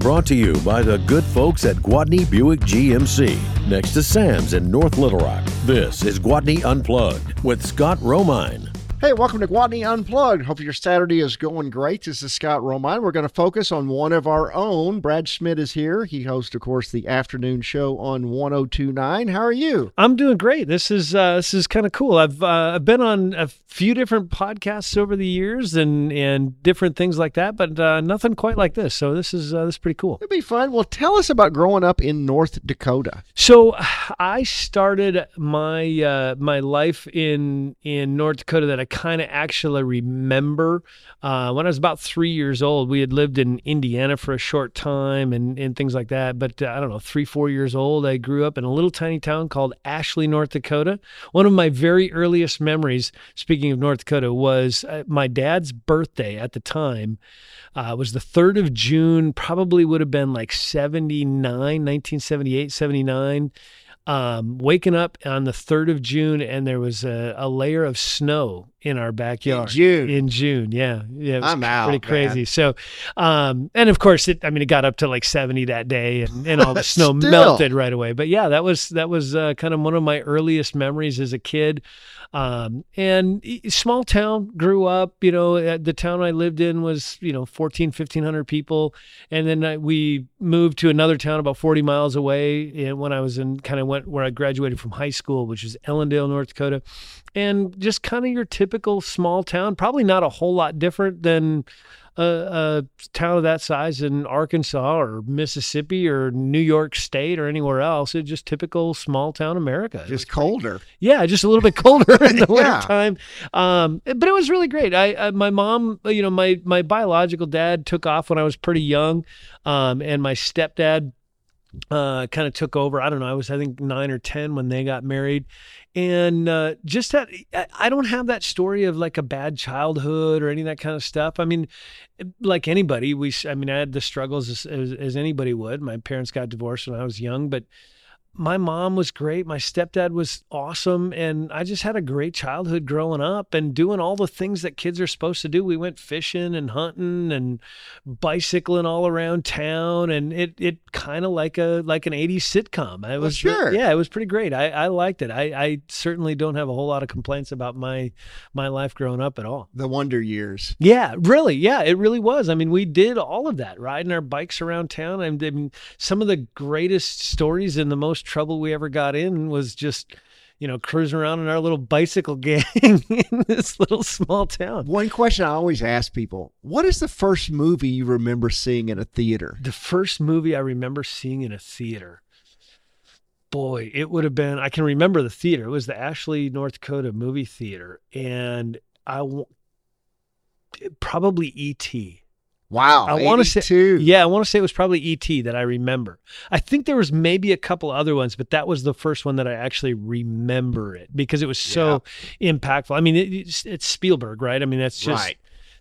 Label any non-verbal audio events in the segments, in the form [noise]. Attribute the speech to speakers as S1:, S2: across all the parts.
S1: Brought to you by the good folks at Gwatney Buick GMC, next to Sam's in North Little Rock. This is Gwatney Unplugged with Scott Romine.
S2: Hey, welcome to Gwatney Unplugged. Hope your Saturday is going great. This is Scott Romine. We're going to focus on one of our own. Brad Schmidt is here. He hosts, of course, the afternoon show on 1029. How are you?
S3: I'm doing great. This is uh, this is kind of cool. I've uh, I've been on a few different podcasts over the years and and different things like that, but uh, nothing quite like this. So this is uh, this is pretty cool.
S2: It'll be fun. Well, tell us about growing up in North Dakota.
S3: So [sighs] I started my uh, my life in in North Dakota that I kind of actually remember uh, when I was about three years old. We had lived in Indiana for a short time and and things like that. But uh, I don't know, three four years old, I grew up in a little tiny town called Ashley, North Dakota. One of my very earliest memories, speaking of North Dakota, was uh, my dad's birthday at the time. Uh, was the 3rd of June, probably would have been like 79, 1978, 79 um, waking up on the 3rd of June and there was a, a layer of snow in our backyard.
S2: In June.
S3: In June, yeah. Yeah. It was
S2: I'm out,
S3: Pretty crazy.
S2: man.
S3: So, um, and of course, it, I mean, it got up to like 70 that day and, and all the [laughs] snow melted right away. But yeah, that was, that was uh, kind of one of my earliest memories as a kid. Um, and small town, grew up, you know, uh, the town I lived in was, you know, 14, 1500 people. And then I, we moved to another town about 40 miles away and when I was in kind of went where I graduated from high school, which is Ellendale, North Dakota. And just kind of your typical small town, probably not a whole lot different than a, a town of that size in Arkansas or Mississippi or New York State or anywhere else. It's just typical small town America.
S2: Just colder.
S3: Yeah, just a little bit colder [laughs] in the [laughs]
S2: Yeah.
S3: wintertime. Um, but it was really great. I, I my mom, you know, my my biological dad took off when I was pretty young, um, and my stepdad uh, kind of took over. I don't know. I was I think nine or ten when they got married, and uh, just that I- I don't have that story of like a bad childhood or any of that kind of stuff. I mean, like anybody, we I mean I had the struggles as, as, as anybody would. My parents got divorced when I was young, but my mom was great. My stepdad was awesome. And I just had a great childhood growing up and doing all the things that kids are supposed to do. We went fishing and hunting and bicycling all around town. And it, it kind of like a, like an 80s sitcom. I oh, was, re-
S2: sure.
S3: yeah, it was pretty great. I, I liked it. I, I certainly don't have a whole lot of complaints about my, my life growing up at all.
S2: The wonder years.
S3: Yeah, really. Yeah, it really was. I mean, we did all of that, riding our bikes around town. I mean, some of the greatest stories and the most trouble we ever got in was just, you know, cruising around in our little bicycle [laughs] gang in this little small town.
S2: One question I always ask people What is the first movie you remember seeing in a theater?
S3: The first movie I remember seeing in a theater. Boy, it would have been, I can remember the theater. It was the Ashley, North Dakota movie theater. And I probably E.T.
S2: Wow.
S3: I wanna say- Yeah, I want to say it was probably ET that I remember. I think there was maybe a couple other ones, but that was the first one that I actually remember it because it was so impactful. I mean, it, it's, it's Spielberg, right? I mean, that's just
S2: Right.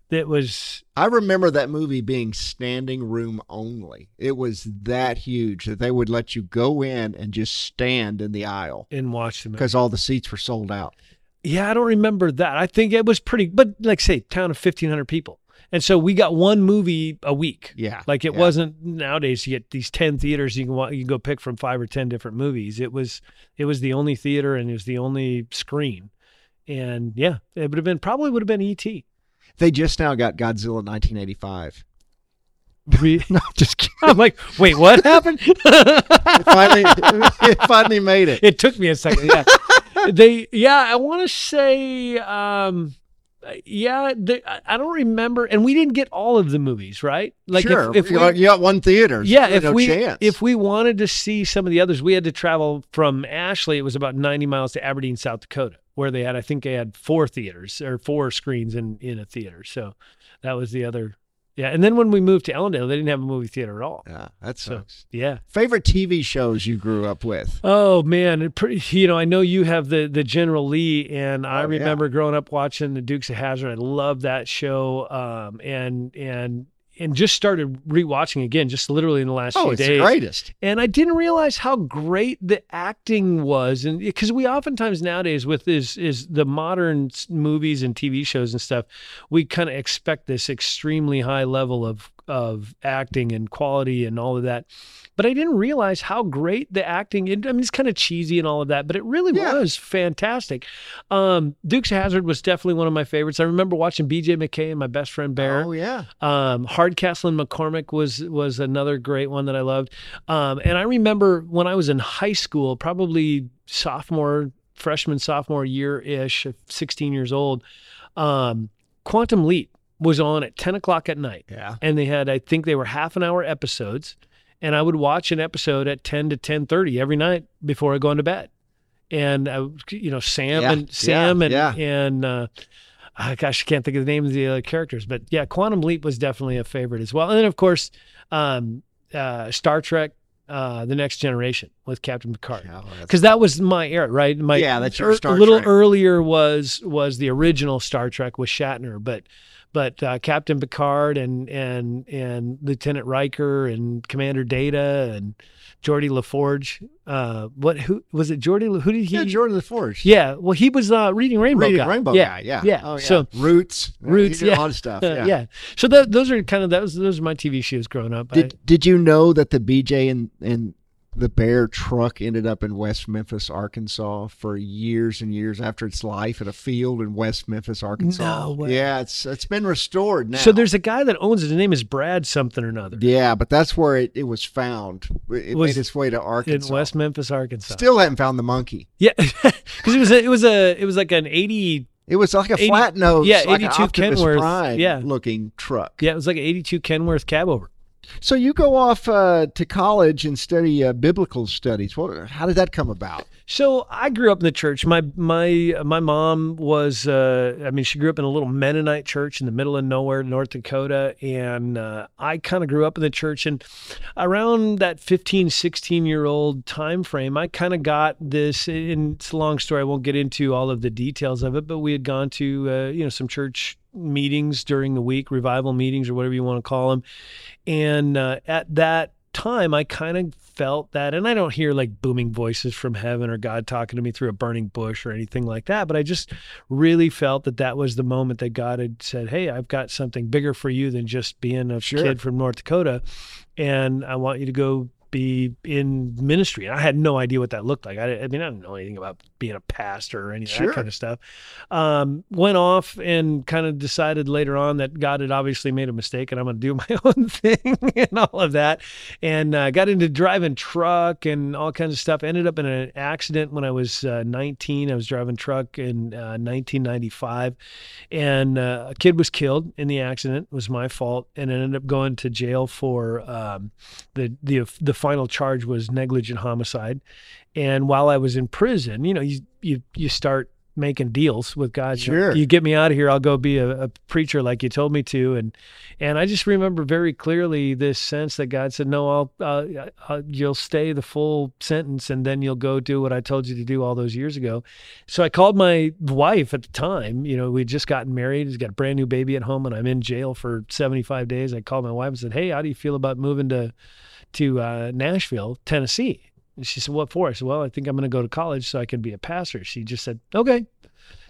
S3: that was
S2: I remember that movie being standing room only. It was that huge that they would let you go in and just stand in the aisle
S3: and watch them.
S2: because all the seats were sold out.
S3: Yeah, I don't remember that. I think it was pretty, but like say, town of fifteen hundred people, and so we got one movie a week.
S2: Yeah.
S3: Like it
S2: yeah.
S3: wasn't nowadays. You get these ten theaters. You can wa- you can go pick from five or ten different movies. It was it was the only theater and it was the only screen, and yeah, it would have been probably would have been E ET.
S2: They just now got Godzilla 1985.
S3: Re- [laughs]
S2: No, just kidding.
S3: I'm like, wait, what [laughs] happened?
S2: It finally, it finally made it. [laughs]
S3: it took me a second. Yeah, they. Yeah, I want to say. um Uh, yeah, they, I don't remember, and we didn't get all of the movies, right? Like
S2: sure,
S3: if, if
S2: you,
S3: we,
S2: got, you got one theater.
S3: yeah, if
S2: no
S3: we
S2: chance.
S3: if we wanted to see some of the others, we had to travel from Ashley. It was about ninety miles to Aberdeen, South Dakota, where they had, I think, they had four theaters or four screens in in a theater. So that was the other. Yeah, and then when we moved to Ellendale, they didn't have a movie theater at all.
S2: yeah, that
S3: So
S2: sucks.
S3: yeah.
S2: Favorite TV shows you grew up with?
S3: Oh man, pretty, you know, I know you have the the General Lee, and I
S2: Oh, yeah.
S3: remember growing up watching the Dukes of Hazzard. I loved that show, um, and and and just started rewatching again, just literally in the last
S2: Oh,
S3: few
S2: it's
S3: days.
S2: the greatest.
S3: And I didn't realize how great the acting was, and because we oftentimes nowadays with is is the modern movies and TV shows and stuff, we kind of expect this extremely high level of of acting and quality and all of that. But I didn't realize how great the acting. I mean, it's kind of cheesy and all of that, but it really
S2: Yeah.
S3: was fantastic. Um, Dukes Hazzard was definitely one of my favorites. I remember watching B.J. McKay and My Best Friend Bear.
S2: Oh yeah.
S3: Um, Hardcastle and McCormick was was another great one that I loved. Um, and I remember when I was in high school, probably sophomore, freshman, sophomore year ish, 16 years old. Um, Quantum Leap was on at 10 o'clock at night,
S2: Yeah.
S3: and they had I think they were half an hour episodes, and I would watch an episode at 10 to 10:30 every night before I go into bed. And I, you know, Sam
S2: Yeah,
S3: and Sam
S2: yeah,
S3: and
S2: yeah.
S3: and uh, ah, gosh, I can't think of the name of the other characters, but yeah, Quantum Leap was definitely a favorite as well. And then of course, um, uh, Star Trek: uh, The Next Generation with Captain Picard, because that was my era, right? My
S2: Yeah, that's your
S3: er-
S2: Star
S3: A little earlier was was the original Star Trek with Shatner, but but uh, Captain Picard and and and Lieutenant Riker and Commander Data and Geordi LaForge. Uh, what who was it? Geordi? Who did he?
S2: yeah, Jordan the Forge.
S3: Yeah, well, he was uh, reading Rainbow.
S2: Reading
S3: guy.
S2: Rainbow
S3: yeah,
S2: Guy. Yeah.
S3: yeah.
S2: Oh, yeah.
S3: So
S2: Roots.
S3: Roots, yeah.
S2: A lot of stuff. [laughs] Yeah.
S3: yeah. So tho- those are kind of those those are my TV shows growing up.
S2: Did Did you know that the BJ and and the Bear truck ended up in West Memphis, Arkansas, for years and years after its life at a field in West Memphis, Arkansas?
S3: No way.
S2: Yeah, it's it's been restored now.
S3: so there's a guy that owns it. His name is Brad something or another
S2: yeah, but that's where it, it was found. It
S3: Was
S2: made its way to
S3: in
S2: Arkansas.
S3: West Memphis, Arkansas.
S2: Still haven't found the monkey.
S3: yeah, [laughs] because it was a, it was a it was like an eighty
S2: It was like a
S3: 80
S2: flat nose,
S3: yeah,
S2: like
S3: 82
S2: Optimus
S3: Kenworth,
S2: Prime
S3: yeah.
S2: looking truck.
S3: yeah it was like an eighty two Kenworth cab over.
S2: So you go off uh, to college and study uh, biblical studies. What? How did that come about?
S3: So I grew up in the church. My my my mom was uh, I mean she grew up in a little Mennonite church in the middle of nowhere, North Dakota, and uh, I kind of grew up in the church. And around that 15, 16 year old time frame, I kind of got this. And it's a long story. I won't get into all of the details of it, but we had gone to uh, you know some church meetings during the week, revival meetings or whatever you want to call them. And uh, at that time, I kind of felt that, and I don't hear like booming voices from heaven or God talking to me through a burning bush or anything like that, but I just really felt that that was the moment that God had said, Hey, I've got something bigger for you than just being a
S2: Sure.
S3: kid from North Dakota. And I want you to go be in ministry. And I had no idea what that looked like. I, I mean, I didn't know anything about being a pastor or any of
S2: Sure.
S3: that kind of stuff. Um, went off and kind of decided later on that God had obviously made a mistake and I'm going to do [laughs] my own thing and all of that. And uh, got into driving truck and all kinds of stuff. Ended up in an accident when I was uh, 19. I was driving truck in uh, 1995 and uh, a kid was killed in the accident. It was my fault and I ended up going to jail for um, the, the, the final charge was negligent homicide. And while I was in prison, you know, you, you, you start making deals with God.
S2: Sure.
S3: You get me out of here, I'll go be a, a preacher like you told me to. And and I just remember very clearly this sense that God said, "No, I'll, uh, uh, you'll stay the full sentence, and then you'll go do what I told you to do all those years ago." So I called my wife at the time. You know, we'd just gotten married. He's got a brand new baby at home, and I'm in jail for 75 days. I called my wife and said, "Hey, how do you feel about moving to to uh, Nashville, Tennessee?" And she said, "What for?" I said, "Well, I think I'm going to go to college so I can be a pastor." She just said, "Okay."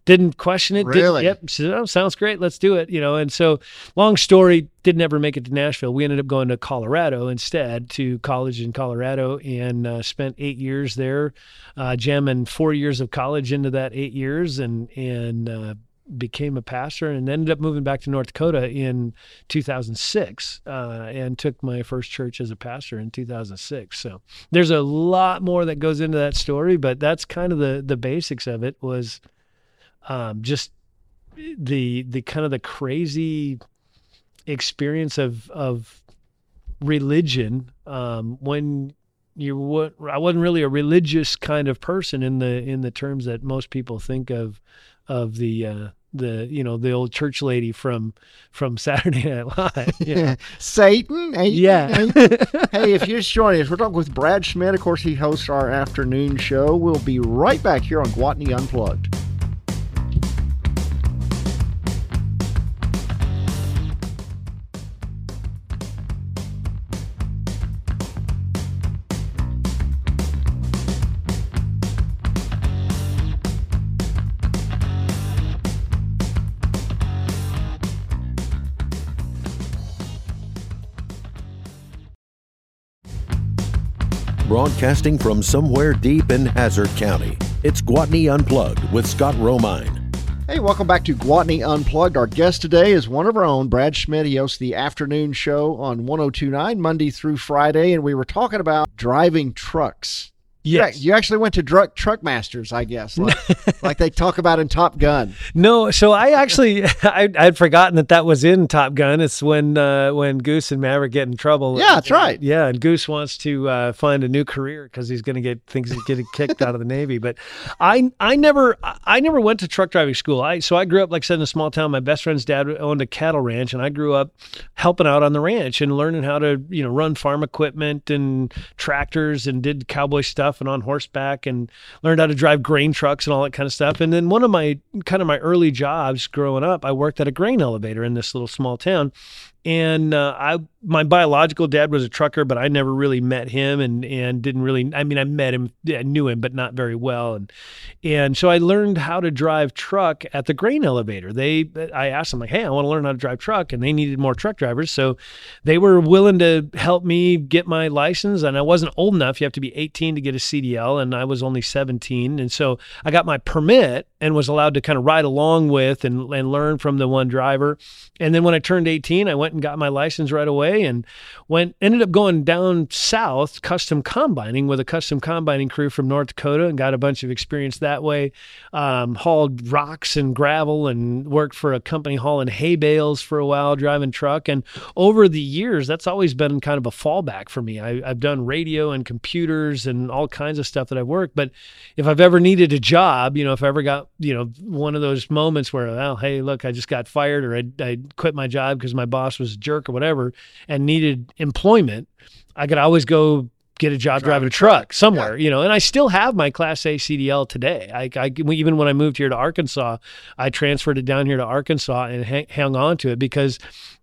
S3: Didn't question it. didn't-
S2: Really?
S3: yep. She said, "Oh, sounds great. Let's do it." You know, and so long story, didn't ever make it to Nashville. We ended up going to Colorado instead, to college in Colorado, and uh, spent eight years there, uh, jamming four years of college into that eight years, and and uh, became a pastor, and ended up moving back to North Dakota in 2006, uh, and took my first church as a pastor in 2006. So there's a lot more that goes into that story, but that's kind of the the basics of it. Was um, just the the kind of the crazy experience of of religion um, when you wa- I wasn't really a religious kind of person in the in the terms that most people think of of the uh, the you know the old church lady from from [laughs] Saturday Night Live. Yeah. [laughs]
S2: Satan. Hey,
S3: Yeah.
S2: hey, hey, if you're just joining us, we're talking with Brad Schmidt. Of course, he hosts our afternoon show. We'll be right back here on Gwatney Unplugged.
S1: Broadcasting from somewhere deep in Hazzard County. It's Gwatney Unplugged with Scott Romine.
S2: Hey, welcome back to Gwatney Unplugged. Our guest today is one of our own, Brad Schmidt. He hosts the afternoon show on 1029 Monday through Friday, and we were talking about driving trucks.
S3: Yes.
S2: You actually went to Truck Truck Masters, I guess, like, [laughs] like they talk about in Top Gun.
S3: No, so I actually [laughs] I, I'd forgotten that that was in Top Gun. It's when uh, when Goose and Maverick get in trouble.
S2: Yeah, that's right.
S3: Yeah, and Goose wants to uh, find a new career because he's going to get thinks he's getting kicked out of the [laughs] Navy. But I I never I never went to truck driving school. I so I grew up like I said in a small town. My best friend's dad owned a cattle ranch, and I grew up helping out on the ranch and learning how to you know run farm equipment and tractors and did cowboy stuff and on horseback and learned how to drive grain trucks and all that kind of stuff. And then one of my kind of my early jobs growing up, I worked at a grain elevator in this little small town and uh, I my biological dad was a trucker, but I never really met him and and didn't really. I mean, I met him, I knew him, but not very well, and and so I learned how to drive truck at the grain elevator. They I asked them like, hey, I want to learn how to drive truck, and they needed more truck drivers, so they were willing to help me get my license. And I wasn't old enough; you have to be 18 to get a CDL, and I was only 17, and so I got my permit and was allowed to kind of ride along with and and learn from the one driver. And then when I turned 18, I went and got my license right away and went ended up going down south custom combining with a custom combining crew from North Dakota and got a bunch of experience that way. Um, hauled rocks and gravel and worked for a company hauling hay bales for a while, driving truck. And over the years, that's always been kind of a fallback for me. I, I've done radio and computers and all kinds of stuff that I've worked. But if I've ever needed a job, you know, if I ever got, you know, one of those moments where, well, hey, look, I just got fired or I, I quit my job because my boss was a jerk or whatever and needed employment, I could always go get a job driving a truck somewhere, you know. And I still have my Class A CDL today. I, I even when I moved here to Arkansas, I transferred it down here to Arkansas and hang, hung on to it because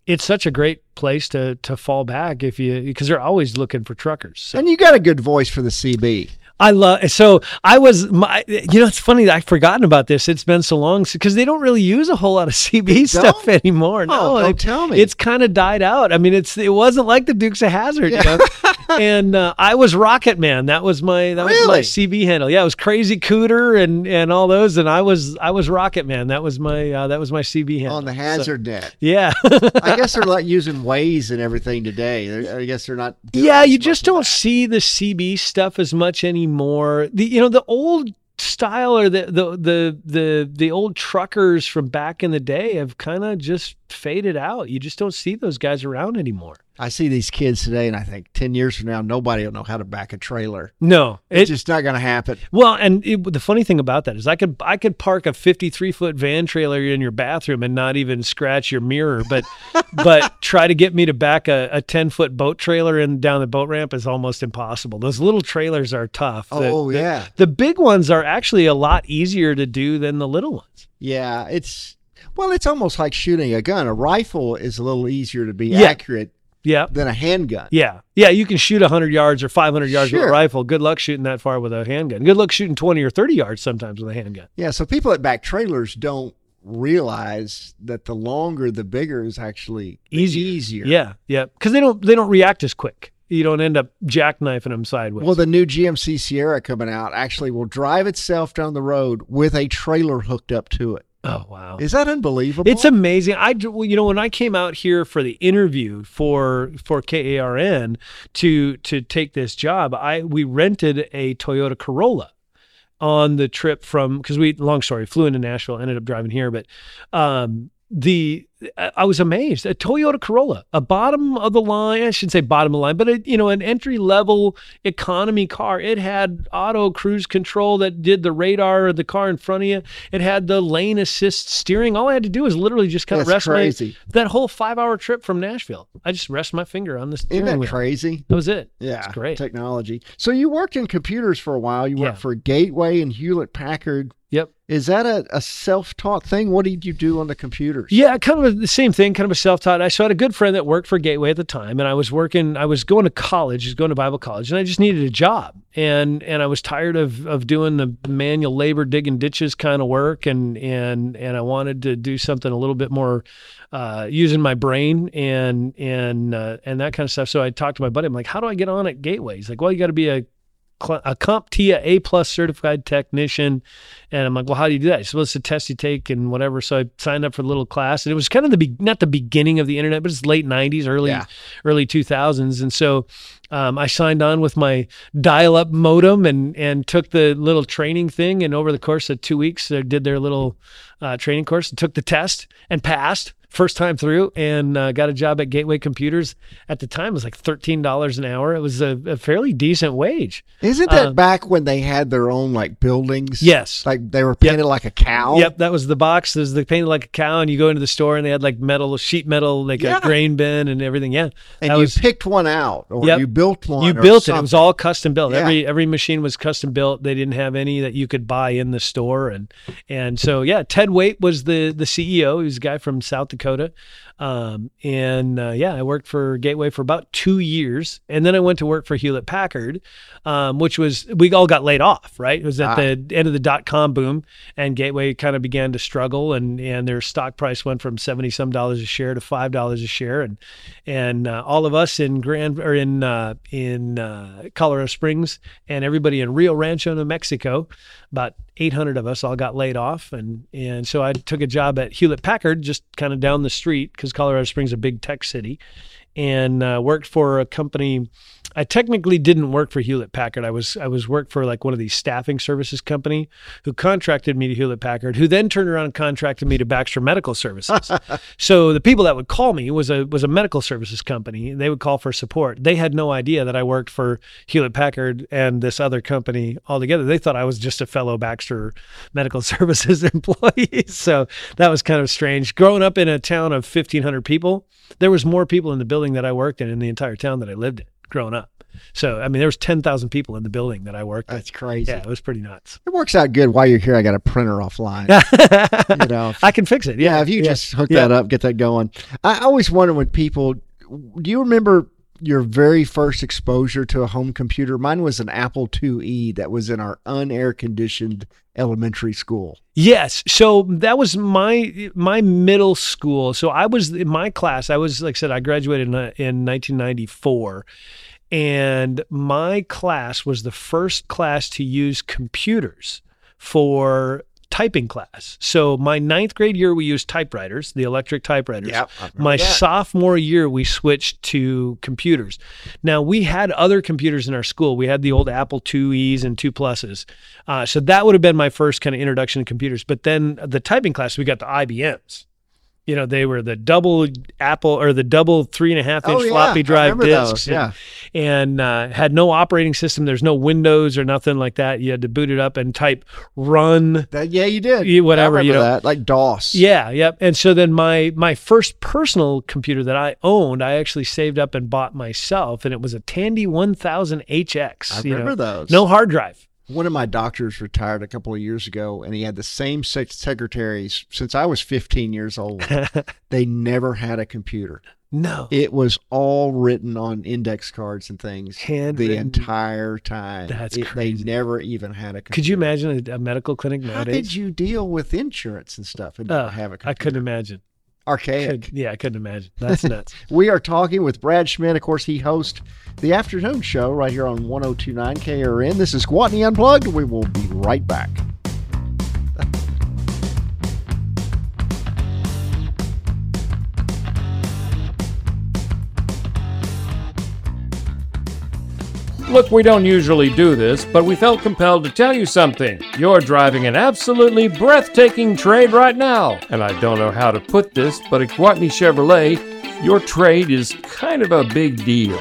S3: it's such a great place to to fall back if you because they're always looking for truckers. So.
S2: And you got a good voice for the CB.
S3: I love so I was my you know it's funny that I've forgotten about this. It's been so long because they don't really use a whole lot of [laughs] CB stuff anymore. No,
S2: oh, don't tell me.
S3: It's kind of died out. I mean, it's it wasn't like the Dukes of Hazzard. Yeah. You know? [laughs] and uh, I was Rocket Man. That was my that
S2: really?
S3: was my CB handle. Yeah, it was Crazy Cooter and and all those. And I was I was Rocket Man. That was my uh, that was my CB handle
S2: on the Hazard
S3: so,
S2: net.
S3: Yeah,
S2: I guess they're [laughs] like using Waze and everything today. They're, I guess they're not.
S3: Yeah, you just don't that. see the CB stuff as much anymore. More the you know the old style or the the the the the old truckers from back in the day have kind of just faded out. You just don't see those guys around anymore.
S2: I see these kids today, and I think ten years from now, nobody will know how to back a trailer.
S3: No,
S2: it's just not going to happen.
S3: Well, and it, the funny thing about that is, I could I could park a fifty-three foot van trailer in your bathroom and not even scratch your mirror, but [laughs] but try to get me to back a ten foot boat trailer in down the boat ramp is almost impossible. Those little trailers are tough.
S2: Oh
S3: the,
S2: yeah,
S3: the, the big ones are actually a lot easier to do than the little ones.
S2: Yeah, it's well, it's almost like shooting a gun. A rifle is a little easier to be
S3: yeah.
S2: accurate
S3: yeah.
S2: than a handgun.
S3: Yeah. Yeah. You can shoot 100 yards or 500 yards
S2: sure.
S3: with a rifle. Good luck shooting that far with a handgun. Good luck shooting 20 or 30 yards sometimes with a handgun.
S2: Yeah. So people that back trailers don't realize that the longer the bigger is actually
S3: easier.
S2: easier.
S3: Yeah. Yeah. Because they don't, they don't react as quick. You don't end up jackknifing them sideways.
S2: Well, the new GMC Sierra coming out actually will drive itself down the road with a trailer hooked up to it.
S3: Oh wow!
S2: Is that unbelievable?
S3: It's amazing. I you know when I came out here for the interview for for KARN to to take this job, I we rented a Toyota Corolla on the trip from because we long story flew into Nashville, ended up driving here, but um, the I was amazed. A Toyota Corolla, a bottom of the line, I shouldn't say bottom of the line, but a, you know, an entry level economy car. It had auto cruise control that did the radar of the car in front of you. It had the lane assist steering. All I had to do was literally just kind of rest
S2: crazy.
S3: my that whole five hour trip from Nashville. I just rest my finger on this.
S2: Isn't that
S3: wheel.
S2: crazy?
S3: That was it.
S2: Yeah,
S3: it's great
S2: technology. So you worked in computers for a while. You worked
S3: Yeah.
S2: for Gateway and Hewlett Packard.
S3: Yep.
S2: Is that a, a self taught thing? What did you do on the computers?
S3: Yeah, kind of the same thing, kind of a self-taught. I so I had a good friend that worked for Gateway at the time, and I was working. I was going to college, was going to Bible college, and I just needed a job. And and I was tired of of doing the manual labor, digging ditches kind of work, and and and I wanted to do something a little bit more uh, using my brain and and uh, and that kind of stuff. So I talked to my buddy. I'm like, how do I get on at Gateway? He's like, well, you got to be a a CompTIA A plus certified technician. And I'm like, well, how do you do that? He said, well, it's a test you take and whatever. So I signed up for a little class, and it was kind of the be- not the beginning of the internet, but it's late '90s, early
S2: Yeah.
S3: early 2000s, and so um, I signed on with my dial-up modem and and took the little training thing. And over the course of two weeks, they did their little uh, training course and took the test and passed first time through and uh, got a job at Gateway Computers. At the time, it was like thirteen dollars an hour. It was a, a fairly decent wage.
S2: Isn't that
S3: Uh,
S2: back when they had their own like buildings?
S3: Yes.
S2: Like they were painted like a cow.
S3: Yep, that was the box. There's the painted like a cow, and you go into the store and they had like metal, sheet metal, like
S2: Yeah.
S3: a grain bin and everything. Yeah,
S2: And you
S3: was
S2: picked one out, or
S3: Yep.
S2: you built one.
S3: you built it. It was all custom built.
S2: Yeah.
S3: Every every machine was custom built. They didn't have any that you could buy in the store, and and so yeah, Ted Waitt was the the CEO. He was a guy from South Dakota, Dakota um, and uh, yeah, I worked for Gateway for about two years, and then I went to work for Hewlett Packard, um, which was we all got laid off. Right, it was at
S2: Ah.
S3: the end of the dot com boom, and Gateway kind of began to struggle, and and their stock price went from seventy some dollars a share to five dollars a share, and and uh, all of us in Grand or in uh, in uh, Colorado Springs and everybody in Rio Rancho, New Mexico, about 800 of us all got laid off, and and so I took a job at Hewlett Packard, just kind of down the street because Colorado Springs is a big tech city, and uh, worked for a company. I technically didn't work for Hewlett Packard. I was I was worked for like one of these staffing services company who contracted me to Hewlett Packard, who then turned around and contracted me to Baxter Medical Services. [laughs] so the people that would call me was a was a medical services company. They would call for support. They had no idea that I worked for Hewlett Packard and this other company altogether. They thought I was just a fellow Baxter Medical [laughs] Services employee. [laughs] so that was kind of strange. Growing up in a town of 1500 people, there was more people in the building that I worked in in the entire town that I lived in growing up. So I mean there was 10,000 people in the building that I worked.
S2: That's crazy.
S3: Yeah, it was pretty nuts.
S2: It works out good. While you're here, I got a printer offline. [laughs] you know,
S3: I can fix it.
S2: yeah.
S3: Yeah,
S2: If you just hook
S3: Yeah.
S2: that up, get that going. I always wonder when people. Do you remember your very first exposure to a home computer? Mine was an Apple IIe that was in our unair conditioned elementary school.
S3: Yes. So that was my my middle school. So I was in my class. I was like I said, I graduated in, in 1994, and my class was the first class to use computers for typing class. So my ninth grade year, we used typewriters, the electric typewriters.
S2: Remember
S3: My
S2: that.
S3: sophomore year, we switched to computers. Now we had other computers in our school. We had the old Apple IIe's and two pluses. Uh, so that would have been my first kind of introduction to computers. But then the typing class, we got the IBMs. You know, they were the double Apple or the double three and a half inch
S2: Oh, yeah.
S3: floppy drive discs.
S2: those, yeah.
S3: And, and, uh, had no operating system. There's no Windows or nothing like that. You had to boot it up and type run
S2: That, yeah, you did.
S3: Whatever, you know.
S2: that, like DOS.
S3: yeah, yep. And so then my my first personal computer that I owned, I actually saved up and bought myself, and it was a Tandy 1000 HX.
S2: I
S3: you know.
S2: remember those.
S3: No hard drive.
S2: One of my doctors retired a couple of years ago, and he had the same six secretaries since I was 15 years old. [laughs] they never had a computer.
S3: No.
S2: It was all written on index cards and things the entire time.
S3: That's
S2: It-
S3: crazy.
S2: They never even had a computer.
S3: Could you imagine a, a medical clinic
S2: How did you deal with insurance and stuff and
S3: oh,
S2: not have a computer?
S3: I couldn't imagine.
S2: Archaic.
S3: Could- yeah, I couldn't imagine. That's [laughs] nuts.
S2: We are talking with Brad Schmidt. Of course, he hosts the afternoon show right here on 1029 KARN. This is Gwatney Unplugged. We will be right back.
S4: Look, we don't usually do this, but we felt compelled to tell you something. You're driving an absolutely breathtaking trade right now. And I don't know how to put this, but at Gwatney Chevrolet, your trade is kind of a big deal.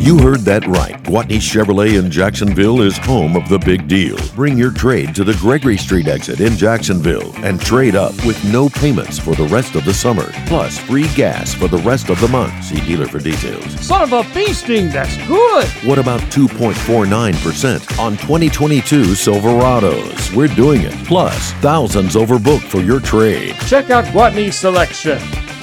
S1: You heard that right. Gwatney Chevrolet in Jacksonville is home of the big deal. Bring your trade to the Gregory Street exit in Jacksonville and trade up with no payments for the rest of the summer, plus free gas for the rest of the month. See dealer for details.
S4: Son of a feasting, that's good!
S1: What about 2.49% on 2022 Silverados? We're doing it. Plus, thousands overbooked for your trade.
S4: Check out Gwatney's selection.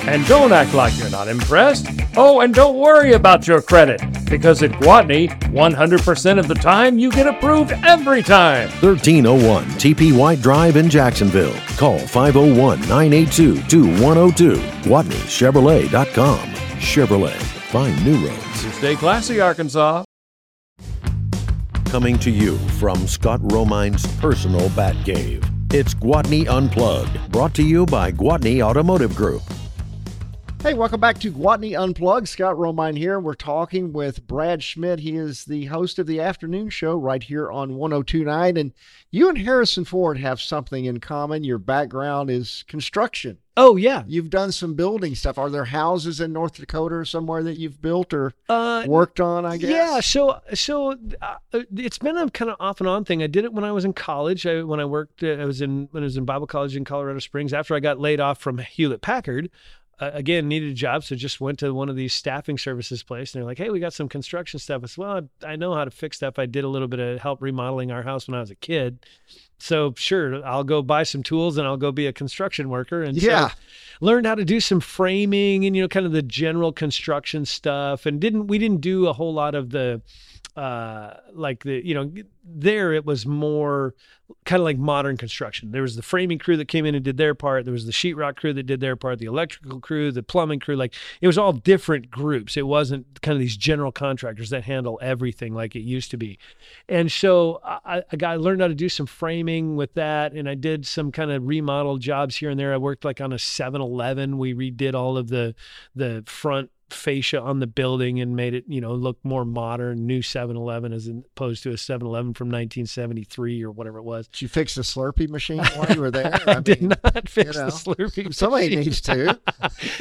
S4: And don't act like you're not impressed. Oh, and don't worry about your credit, because at Gwatney, 100% of the time you get approved every time.
S1: 1301 TP White Drive in Jacksonville. Call 501 982 2102. GwatneyChevrolet.com. Chevrolet. Find new roads.
S4: Stay classy, Arkansas.
S1: coming to you from Scott Romine's personal bat cave. It's Gwatney Unplugged, brought to you by Gwatney Automotive Group.
S2: Hey, welcome back to Gwatney Unplugged. Scott Romine here. We're talking with Brad Schmidt. He is the host of the afternoon show right here on 1029. And you and Harrison Ford have something in common. Your background is construction.
S3: Oh yeah,
S2: You've done some building stuff. Are there houses in North Dakota or somewhere that you've built or
S3: uh,
S2: worked on, I guess?
S3: Yeah, so so uh, it's been a kind of off and on thing. I did it when I was in college. I, when I worked, uh, I was in when I was in Bible college in Colorado Springs. After I got laid off from Hewlett Packard, uh, again needed a job, so just went to one of these staffing services place, and they're like, "Hey, we got some construction stuff." I said, "Well, I, I know how to fix stuff. I did a little bit of help remodeling our house when I was a kid." So sure, I'll go buy some tools and I'll go be a construction worker. And so
S2: Yeah.
S3: learned how to do some framing and you know kind of the general construction stuff and didn't we didn't do a whole lot of the uh like the you know there it was more kind of like modern construction there was the framing crew that came in and did their part there was the sheetrock crew that did their part the electrical crew the plumbing crew like it was all different groups it wasn't kind of these general contractors that handle everything like it used to be and so I, I got I learned how to do some framing with that, and I did some kind of remodel jobs here and there. I worked like on a 7-Eleven. We redid all of the the front fascia on the building and made it you know look more modern new 7-eleven as opposed to a 7-eleven from 1973 or whatever it was
S2: Did you fix the Slurpee machine [laughs] while you were there?
S3: i, did
S2: mean,
S3: not fix
S2: know,
S3: the slurpee [laughs]
S2: Somebody
S3: machine.
S2: needs to.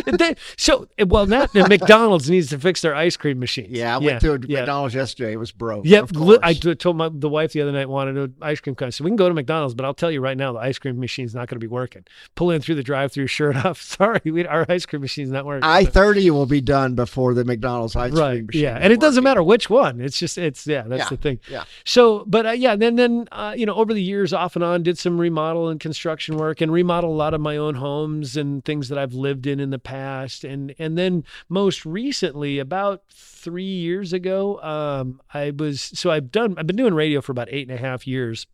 S2: [laughs]
S3: They- so well now mcdonald's needs to fix their ice cream machines
S2: Yeah, I went to a
S3: yeah.
S2: McDonald's yesterday. It was broke.
S3: Yep,
S2: course.
S3: Told my the wife the other night wanted an ice cream cone. So we can go to McDonald's, but I'll tell you right now, the ice cream machine's not going to be working. Pull in through the drive-through, shirt off. Sorry, we, our ice cream machine's not working.
S2: I thirty will be done before the McDonald's ice
S3: right,
S2: cream machine.
S3: yeah, and it doesn't matter which one. It's just it's yeah, that's
S2: Yeah,
S3: the thing.
S2: yeah.
S3: So, but uh, yeah, then then uh, you know over the years, off and on, did some remodel and construction work, and remodel a lot of my own homes and things that I've lived in in the past, and and then most recently, about three years ago, um, I was so I've done I've been doing radio for about eight and a half years,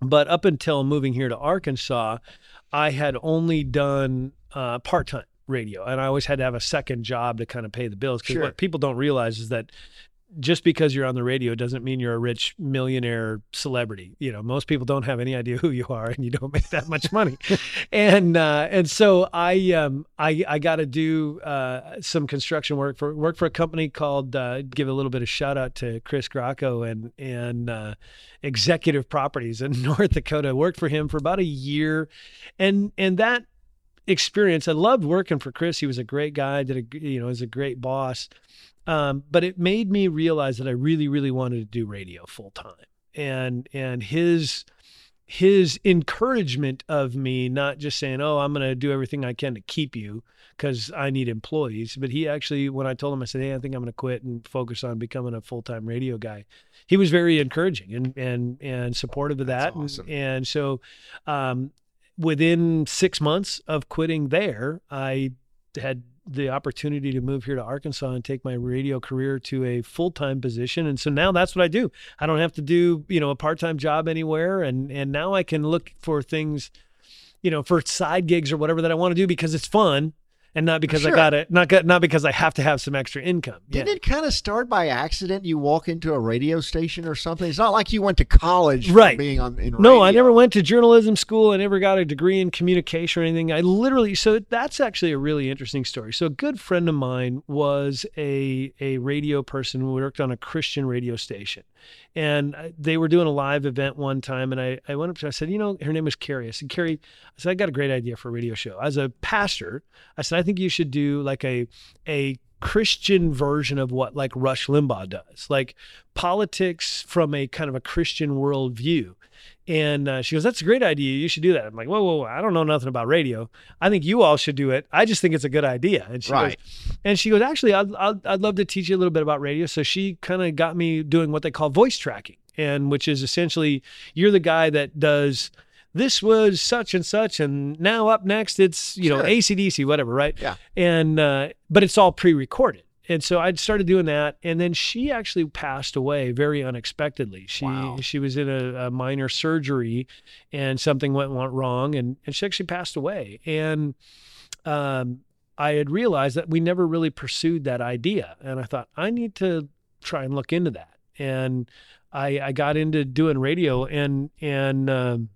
S3: but up until moving here to Arkansas, I had only done uh, part time radio, and I always had to have a second job to kind of pay the bills. Because
S2: Sure.
S3: what people don't realize is that just because you're on the radio doesn't mean you're a rich millionaire celebrity. You know, most people don't have any idea who you are, and you don't make that much money. [laughs] and uh, and so I um I I got to do uh, some construction work for work for a company called uh, give a little bit of shout out to Chris Gracco and and uh, Executive Properties in [laughs] North Dakota. Worked for him for about a year, and and that experience. I loved working for Chris. He was a great guy. Did a you know was a great boss. Um, but it made me realize that I really really wanted to do radio full time. And and his his encouragement of me not just saying oh i'm going to do everything i can to keep you because i need employees but he actually when i told him i said hey i think i'm going to quit and focus on becoming a full-time radio guy he was very encouraging and and and supportive of that
S2: awesome.
S3: and, and so um, within six months of quitting there i had the opportunity to move here to Arkansas and take my radio career to a full-time position. And so now that's what I do. I don't have to do, you know, a part-time job anywhere. And and now I can look for things you know, for side gigs or whatever that I want to do because it's fun and not because
S2: Sure.
S3: I got it not got, not because I have to have some extra income.
S2: Didn't
S3: yeah.
S2: it kind of start by accident? You walk into a radio station or something. It's not like you went to college
S3: Right.
S2: being on in
S3: No, I never went to journalism school. I never got a degree in communication or anything. I literally so that's actually a really interesting story. So a good friend of mine was a a radio person who worked on a Christian radio station. And they were doing a live event one time and I, I went up to her, I said, you know, her name was Carrie. I said, Carrie, I said, I got a great idea for a radio show. As a pastor, I said, I think you should do like a a Christian version of what like Rush Limbaugh does, like politics from a kind of a Christian worldview. And uh, she goes, "That's a great idea. You should do that." I'm like, "Whoa, whoa, whoa! I don't know nothing about radio. I think you all should do it. I just think it's a good idea." And she
S2: Right.
S3: goes, and she goes, "Actually, I'd, I'd, I'd love to teach you a little bit about radio." So she kind of got me doing what they call voice tracking, and which is essentially you're the guy that does. This was such and such, and now up next it's you know
S2: Sure.
S3: ACDC, whatever, right?
S2: Yeah.
S3: And uh, but it's all pre-recorded. And so I started doing that, and then she actually passed away very unexpectedly. She
S2: Wow.
S3: she was in a, a minor surgery, and something went, went wrong, and, and she actually passed away. And um, I had realized that we never really pursued that idea, and I thought I need to try and look into that. And I, I got into doing radio and and um,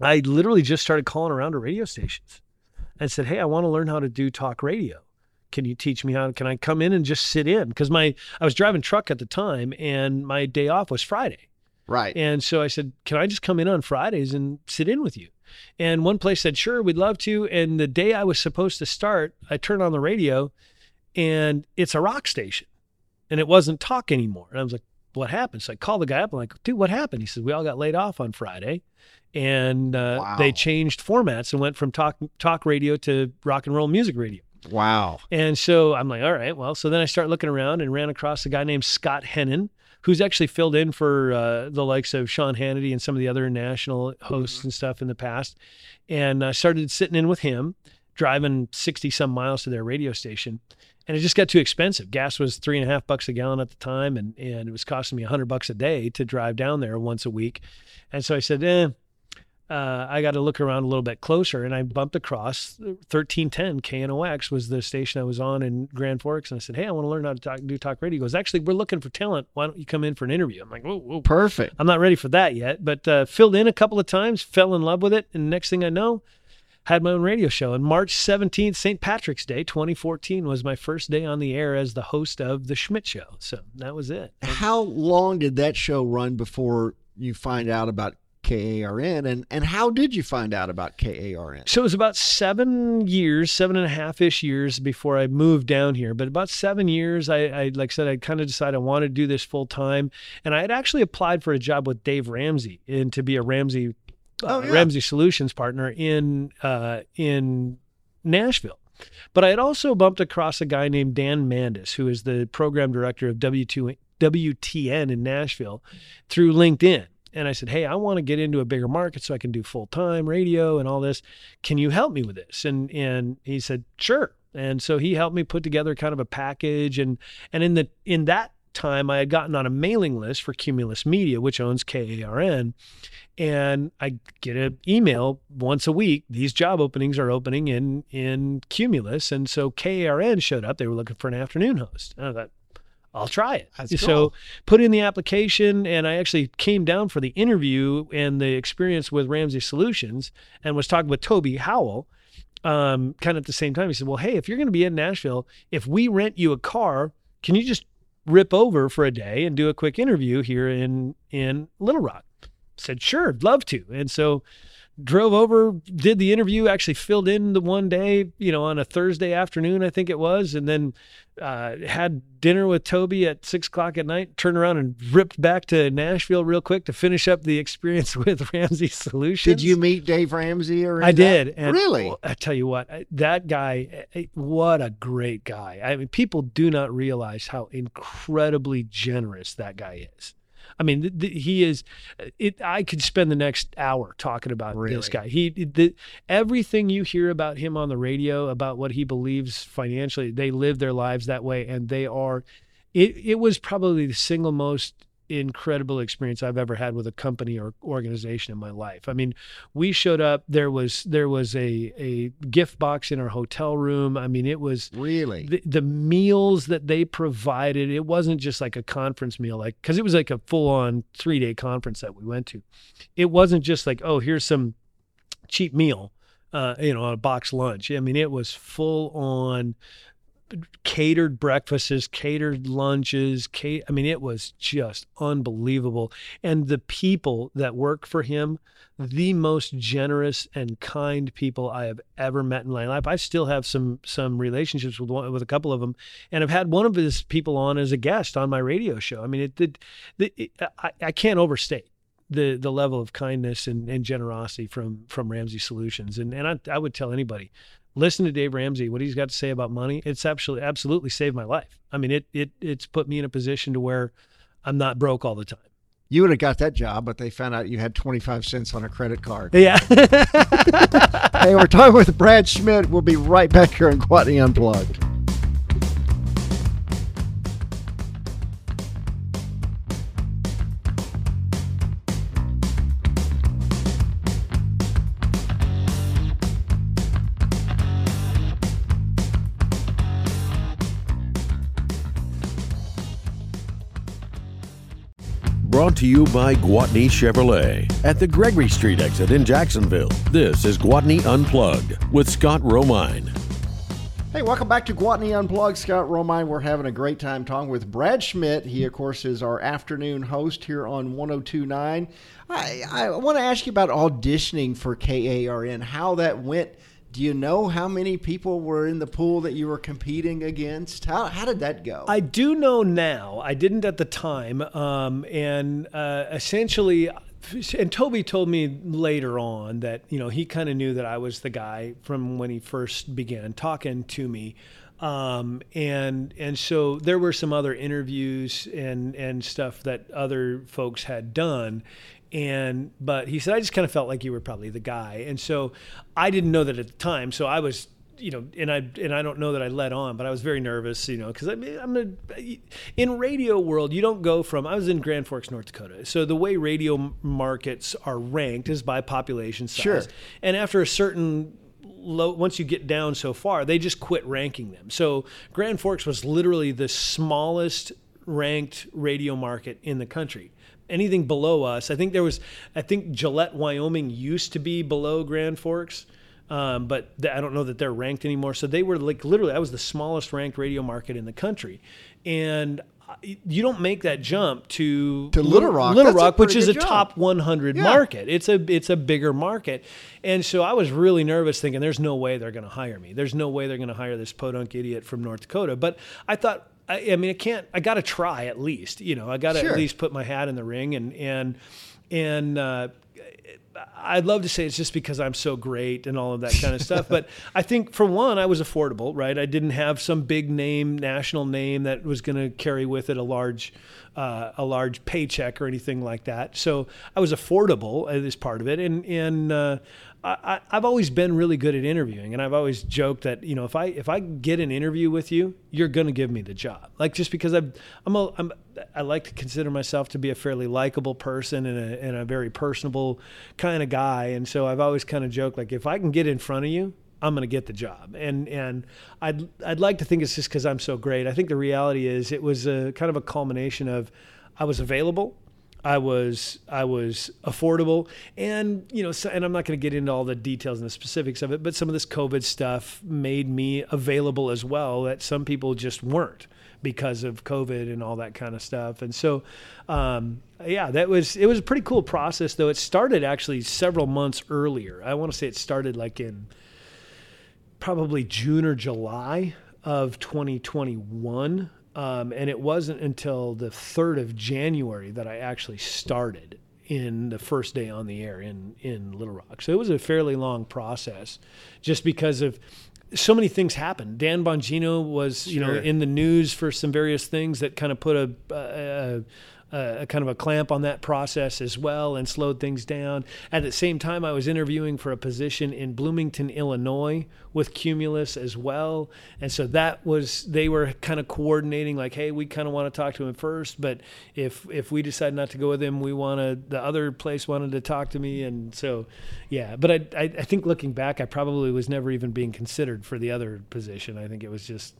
S3: I literally just started calling around to radio stations and said, "Hey, I want to learn how to do talk radio. Can you teach me how? Can I come in and just sit in? Because my I was driving truck at the time, and my day off was Friday.
S2: Right.
S3: And so I said, Can I just come in on Fridays and sit in with you? And one place said, Sure, we'd love to. And the day I was supposed to start, I turned on the radio and it's a rock station and it wasn't talk anymore. And I was like, What happened? So I called the guy up. I'm like, Dude, what happened? He said, We all got laid off on Friday. And uh,
S2: Wow.
S3: they changed formats and went from talk talk radio to rock and roll music radio.
S2: Wow.
S3: And so I'm like, all right, well, so then I start looking around and ran across a guy named Scott Hennen, who's actually filled in for uh, the likes of Sean Hannity and some of the other national hosts and stuff in the past. And I started sitting in with him, driving 60 some miles to their radio station. And it just got too expensive. Gas was three and a half bucks a gallon at the time, and, and it was costing me a hundred bucks a day to drive down there once a week. And so I said, eh, uh, I got to look around a little bit closer, and I bumped across 1310 KNOX was the station I was on in Grand Forks, and I said, "Hey, I want to learn how to talk, do talk radio." He goes, "Actually, we're looking for talent. Why don't you come in for an interview?" I'm like, "Whoa, whoa,
S2: Perfect.
S3: I'm not ready for that yet." But uh, filled in a couple of times, fell in love with it, and next thing I know, had my own radio show. And March 17th, St. Patrick's Day, 2014, was my first day on the air as the host of the Schmidt Show. So that was it.
S2: How long did that show run before you find out about KARN? And, and how did you find out about KARN?
S3: So it was about seven years, seven and a half ish years before I moved down here. But about seven years, I, I like I said, I kind of decided I wanted to do this full time, and I had actually applied for a job with Dave Ramsey and to be a Ramsey
S2: Oh, yeah.
S3: Ramsey Solutions partner in uh, in Nashville. But I had also bumped across a guy named Dan Mandis, who is the program director of W2, WTN in Nashville, through LinkedIn. And I said, Hey, I want to get into a bigger market so I can do full time radio and all this. Can you help me with this? And and he said, Sure. And so he helped me put together kind of a package. And and in the in that time I had gotten on a mailing list for Cumulus Media, which owns KARN. And I get an email once a week. These job openings are opening in in Cumulus. And so KARN showed up. They were looking for an afternoon host. And I thought, I'll try it.
S2: That's
S3: so put in the application and I actually came down for the interview and the experience with Ramsey Solutions and was talking with Toby Howell um, kind of at the same time. He said, Well, hey, if you're going to be in Nashville, if we rent you a car, can you just rip over for a day and do a quick interview here in in Little Rock? Said, Sure, love to. And so drove over, did the interview, actually filled in the one day, you know, on a Thursday afternoon, I think it was, and then uh, had dinner with Toby at six o'clock at night, turned around and ripped back to Nashville real quick to finish up the experience [laughs] with Ramsey Solutions.
S2: Did you meet Dave Ramsey or
S3: I
S2: any of that?
S3: did. And
S2: really?
S3: I tell you what, that guy, eh, what a great guy. I mean, people do not realize how incredibly generous that guy is. I mean, th- th- he is. Uh, it. I could spend the next hour talking about this guy. He, the, everything you hear about him on the radio, about what he believes financially, they live their lives that way, and they are. It. It was probably the single most incredible experience I've ever had with a company or organization in my life. I mean, we showed up. There was there was a a gift box in our hotel room. I mean, it was
S2: Really?
S3: the, the meals that they provided it wasn't just like a conference meal like because it was like a full-on three-day conference that we went to it wasn't just like oh here's some cheap meal uh, you know a box lunch i mean it was full on catered breakfasts catered lunches i mean it was just unbelievable and the people that work for him the most generous and kind people I have ever met in my life. I still have some some relationships with one, with a couple of them, and I've had one of his people on as a guest on my radio show. I mean, it, it, it, it I, I can't overstate the the level of kindness and, and generosity from from Ramsey Solutions. And and I, I would tell anybody, listen to Dave Ramsey, what he's got to say about money. It's absolutely absolutely saved my life. I mean, it it it's put me in a position to where I'm not broke all the time.
S2: You would have got that job, but they found out you had 25 cents on a credit card.
S3: Yeah. [laughs]
S2: hey, we're talking with Brad Schmidt. We'll be right back here on Gwatney Unplugged.
S1: To you by Gwatney Chevrolet at the Gregory Street exit in Jacksonville. This is Gwatney Unplugged with Scott Romine.
S2: Hey, welcome back to Gwatney Unplugged. Scott Romine. We're having a great time talking with Brad Schmidt. He, of course, is our afternoon host here on 1029. I, I want to ask you about auditioning for KARN, how that went. Do you know how many people were in the pool that you were competing against? How, how did that go?
S3: I do know now. I didn't at the time. Um, and uh, essentially, and Toby told me later on that you know he kind of knew that I was the guy from when he first began talking to me, um, and and so there were some other interviews and and stuff that other folks had done, and but he said I just kind of felt like you were probably the guy, and so I didn't know that at the time, so I was you know, and I and I don't know that I led on, but I was very nervous, you know, because I mean, I'm a, in radio world. You don't go from I was in Grand Forks, North Dakota, so the way radio markets are ranked is by population size,
S2: Sure.
S3: and after a certain low, once you get down so far, they just quit ranking them. So Grand Forks was literally the smallest ranked radio market in the country. Anything below us, I think there was, I think Gillette, Wyoming used to be below Grand Forks. Um, but th- I don't know that they're ranked anymore. So they were like literally, I was the smallest ranked radio market in the country, and you don't make that jump to
S2: To Little Rock.
S3: Little Rock, which is a
S2: jump.
S3: top 100
S2: Yeah.
S3: market. It's a it's a bigger market, and so I was really nervous, thinking there's no way they're going to hire me. There's no way they're going to hire this podunk idiot from North Dakota. But I thought, I, I mean, I can't. I got to try at least. You know, I got to
S2: Sure.
S3: at least put my hat in the ring, and and and. Uh, I'd love to say it's just because I'm so great and all of that kind of stuff, but [laughs] I think for one, I was affordable, right? I didn't have some big name, national name that was going to carry with it a large, uh, a large paycheck or anything like that. So I was affordable as part of it, and and uh, I, I've always been really good at interviewing, and I've always joked that you know if I if I get an interview with you, you're going to give me the job, like just because I'm I'm a I'm I like to consider myself to be a fairly likable person and a, and a very personable kind of guy. And so I've always kind of joked like, if I can get in front of you, I'm going to get the job. And and I'd I'd like to think it's just because I'm so great. I think the reality is it was a kind of a culmination of I was available. I was I was affordable, and you know, so, and I'm not going to get into all the details and the specifics of it, but some of this COVID stuff made me available as well that some people just weren't because of COVID and all that kind of stuff. And so, um, yeah, that was it was a pretty cool process. Though it started actually several months earlier. I want to say it started like in probably June or July of 2021. Um, and it wasn't until the 3rd of January that I actually started in the first day on the air in, in Little Rock. So it was a fairly long process just because of so many things happened. Dan Bongino was, you know, in the news for some various things that kind of put a, a, a, a kind of a clamp on that process as well and slowed things down. At the same time, I was interviewing for a position in Bloomington, Illinois with Cumulus as well. And so that was, they were kind of coordinating like, hey, we kind of want to talk to him first, but if, if we decide not to go with him, we want to, the other place wanted to talk to me. And so, yeah, but I, I, I think looking back, I probably was never even being considered for the other position. I think it was just,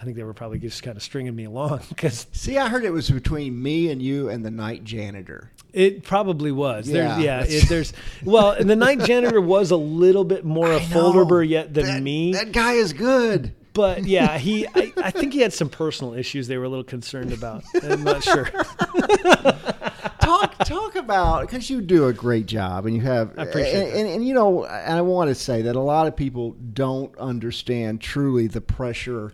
S3: I think they were probably just kind of stringing me along [laughs] because
S2: See, I heard it was between me and you and the night janitor.
S3: It probably was.
S2: Yeah,
S3: there's, yeah. It, there's well, and the night janitor was a little bit more [laughs] a
S2: I
S3: folderber yet than
S2: That-
S3: me.
S2: That guy is good.
S3: but yeah, he. I, I think he had some personal issues they were a little concerned about. I'm not sure. [laughs]
S2: talk talk about because you do a great job and you have
S3: I appreciate
S2: and, and, and you know and I want to say that a lot of people don't understand truly the pressure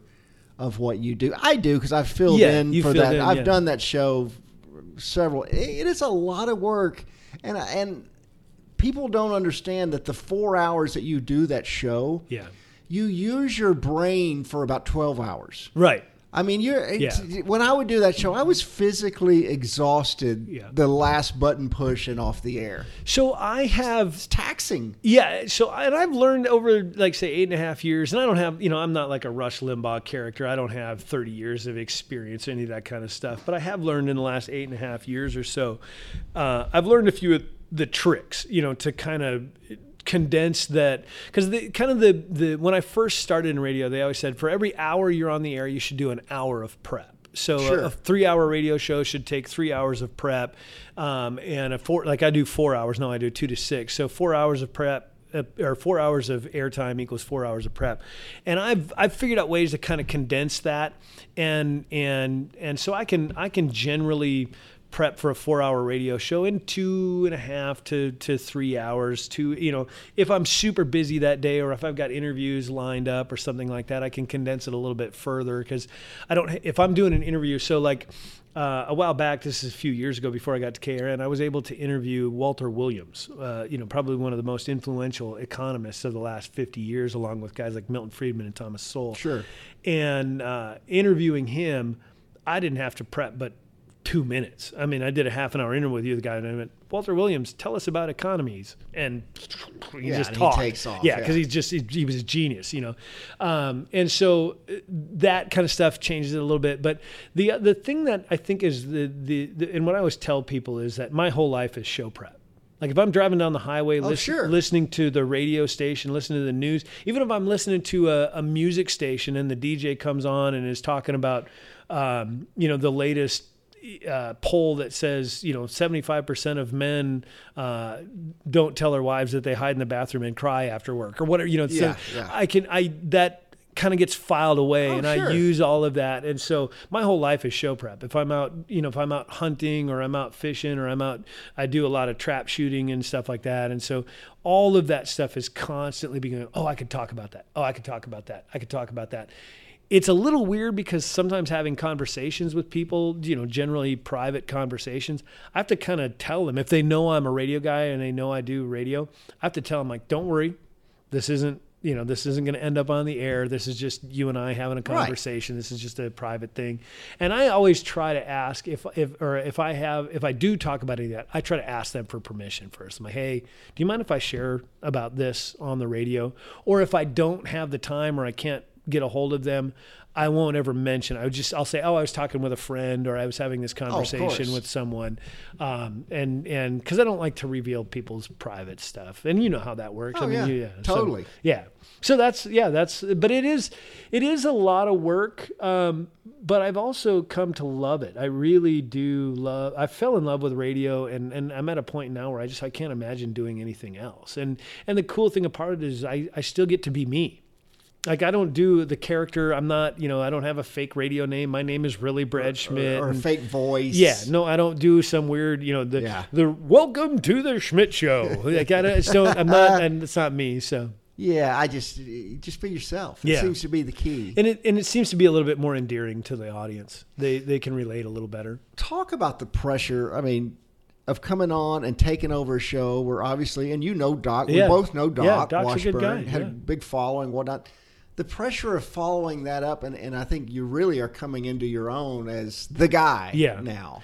S2: of what you do. I do because I've filled
S3: Yeah,
S2: in for that.
S3: in,
S2: I've
S3: yeah.
S2: done that show several. It, it is a lot of work, and and people don't understand that the four hours that you do that show,
S3: Yeah.
S2: you use your brain for about twelve hours.
S3: Right.
S2: I mean, you're
S3: Yeah.
S2: when I would do that show, I was physically exhausted.
S3: Yeah.
S2: The last button push and off the air.
S3: So I have
S2: It's taxing.
S3: Yeah, so and I've learned over like say eight and a half years, and I don't have you know I'm not like a Rush Limbaugh character. I don't have 30 years of experience any of that kind of stuff, but I have learned in the last eight and a half years or so. Uh, I've learned a few of the tricks, you know, to kind of condense that because the kind of the the when I first started in radio, they always said for every hour you're on the air, you should do an hour of prep. So
S2: Sure.
S3: a, a three-hour radio show should take three hours of prep, um, and a four like I do four hours. No, I do two to six. So four hours of prep. Uh, or four hours of airtime equals four hours of prep, and I've I've figured out ways to kind of condense that, and and and so I can I can generally prep for a four hour radio show in two and a half to, to three hours to you know if i'm super busy that day or if i've got interviews lined up or something like that i can condense it a little bit further because i don't if i'm doing an interview so like uh, a while back, this is a few years ago before I got to KARN, I was able to interview Walter Williams, uh, you know, probably one of the most influential economists of the last 50 years, along with guys like Milton Friedman and Thomas Sowell.
S2: Sure.
S3: And uh, interviewing him, I didn't have to prep but two minutes. I mean, I did a half an hour interview with you, the guy, and I went, Walter Williams, tell us about economies. And he
S2: Yeah,
S3: just
S2: and he takes off,
S3: Yeah,
S2: yeah.
S3: because he's just, he, he was a genius, you know. Um, and so uh, that kind of stuff changes it a little bit. But the the thing that I think is the, the, the and what I always tell people is that my whole life is show prep. Like if I'm driving down the highway, listen,
S2: Oh, sure.
S3: listening to the radio station, listening to the news, even if I'm listening to a, a music station and the DJ comes on and is talking about, um, you know, the latest uh, poll that says, you know, 75% of men uh, don't tell their wives that they hide in the bathroom and cry after work or whatever, you know, so
S2: Yeah, yeah.
S3: I can, I, that kind of gets filed away
S2: Oh,
S3: and
S2: sure.
S3: I use all of that. And so my whole life is show prep. If I'm out, you know, if I'm out hunting or I'm out fishing or I'm out, I do a lot of trap shooting and stuff like that. And so all of that stuff is constantly being, oh, I could talk about that. Oh, I could talk about that. I could talk about that. It's a little weird because sometimes having conversations with people, you know, generally private conversations, I have to kind of tell them. If they know I'm a radio guy and they know I do radio, I have to tell them like, don't worry, this isn't you know this isn't going to end up on the air. This is just you and i having a conversation. This is just a private thing. And i always try to ask if if or if i have if i do talk about any of that i try to ask them for permission first. I'm like hey do you mind if i share about this on the radio? Or if i don't have the time or i can't get a hold of them i won't ever mention i would just i'll say oh i was talking with a friend or i was having this conversation
S2: course.
S3: with someone um, and and because i don't like to reveal people's private stuff and you know how that works
S2: Oh,
S3: i mean
S2: yeah.
S3: you- so-
S2: Totally.
S3: yeah. So that's yeah, that's but it is it is a lot of work. Um, but I've also come to love it. I really do love I fell in love with radio and, and I'm at a point now where I just I can't imagine doing anything else. And and the cool thing about it is I, I still get to be me. Like I don't do the character. I'm not, you know, I don't have a fake radio name. My name is really Brad Schmidt.
S2: or a
S3: and-
S2: fake voice.
S3: yeah, no, I don't do some weird, you know, the
S2: Yeah.
S3: the welcome to the Schmidt show. Like I don't, so I'm not, [laughs] and it's not me. So
S2: Yeah, I just just be yourself. It
S3: Yeah.
S2: seems to be the key.
S3: and it and it seems to be a little bit more endearing to the audience. They they can relate a little better.
S2: Talk about the pressure. I mean, of coming on and taking over a show We're obviously, and you know Doc,
S3: Yeah.
S2: we both know Doc.
S3: Yeah, Doc's a good
S2: Washburn,
S3: guy,
S2: had a big following, whatnot. The pressure of following that up, and, and I think you really are coming into your own as the guy
S3: Yeah.
S2: now.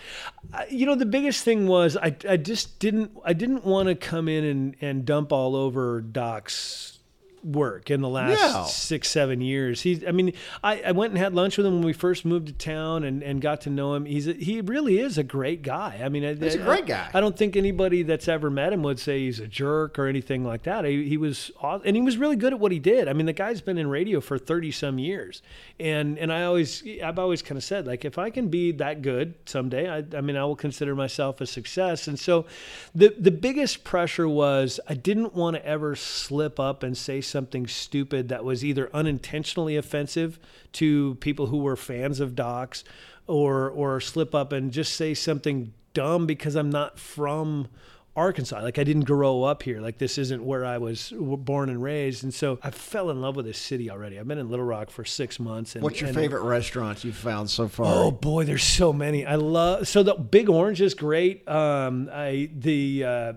S3: I- you know the biggest thing was I, I just didn't I didn't want to come in and, and dump all over Doc's work in the last
S2: No.
S3: six seven years. He I mean I, I went and had lunch with him when we first moved to town and, and got to know him. He's a, he really is a great guy. I mean
S2: He's a
S3: I-
S2: great guy.
S3: I don't think anybody that's ever met him would say he's a jerk or anything like that. He, he was and he was really good at what he did. I mean the guy's been in radio for 30 some years. And and I always I've always kind of said like if I can be that good someday I, I mean I will consider myself a success. And so the the biggest pressure was I didn't want to ever slip up and say something stupid that was either unintentionally offensive to people who were fans of docs or or slip up and just say something dumb because I'm not from Arkansas. Like I didn't grow up here. Like this isn't where I was born and raised. And so I fell in love with this city already. I've been in Little Rock for six months. And,
S2: What's your
S3: and-
S2: favorite restaurants you've found so far?
S3: Oh boy, there's so many. I love so the Big Orange is great. Um, I the uh,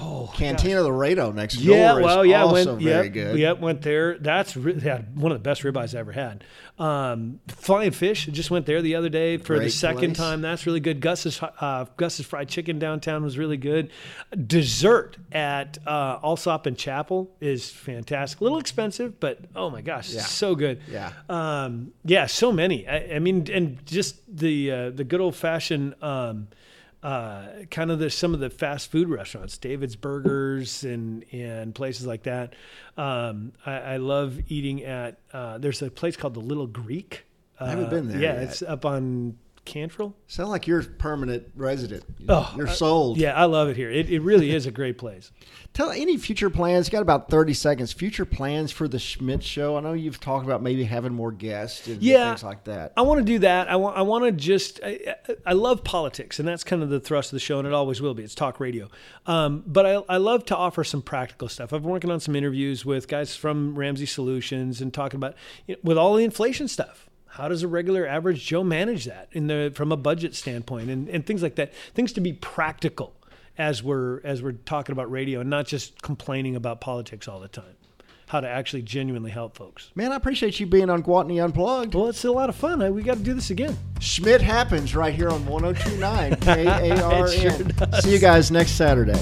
S3: oh
S2: Cantina Laredo next
S3: yeah,
S2: door is
S3: well, yeah,
S2: also
S3: went,
S2: very
S3: yep,
S2: good.
S3: Yep, went there. That's re- yeah, one of the best ribeyes I ever had. Um, Flying Fish just went there the other day for the second
S2: place.
S3: time. That's really good. Gus's uh, Gus's fried chicken downtown was really good. Dessert at uh, Allsopp and Chadick is fantastic. A little expensive, but oh my gosh,
S2: Yeah.
S3: so good.
S2: Yeah.
S3: Um, yeah, so many. I, I mean, and just the uh, the good old fashioned. Um, uh, kind of the some of the fast food restaurants, David's Burgers and and places like that. Um, I, I love eating at. Uh, there's a place called the Little Greek
S2: I haven't been there
S3: Yeah,
S2: yet.
S3: it's up on Cantrell.
S2: Sound like you're a permanent resident.
S3: Oh,
S2: you're
S3: uh,
S2: sold.
S3: Yeah, I love it here. It, it really is a great place. [laughs]
S2: Tell any future plans. Got about thirty seconds. Future plans for the Schmidt Show. I know you've talked about maybe having more guests and
S3: Yeah.
S2: things like that.
S3: I want to do that. I want. I want to just. I, I- I love politics, and that's kind of the thrust of the show, and it always will be. It's talk radio. Um, but I, I love to offer some practical stuff. I've been working on some interviews with guys from Ramsey Solutions and talking about you know, with all the inflation stuff. How does a regular average Joe manage that in the from a budget standpoint and, and things like that? Things to be practical as we're as we're talking about radio and not just complaining about politics all the time. How to actually genuinely help folks.
S2: Man, I appreciate you being on Gwatney Unplugged.
S3: Well, it's a lot of fun. I, we got to do this again.
S2: Schmidt happens right here on 1029 [laughs] K A R
S3: It sure
S2: N. See you guys next Saturday.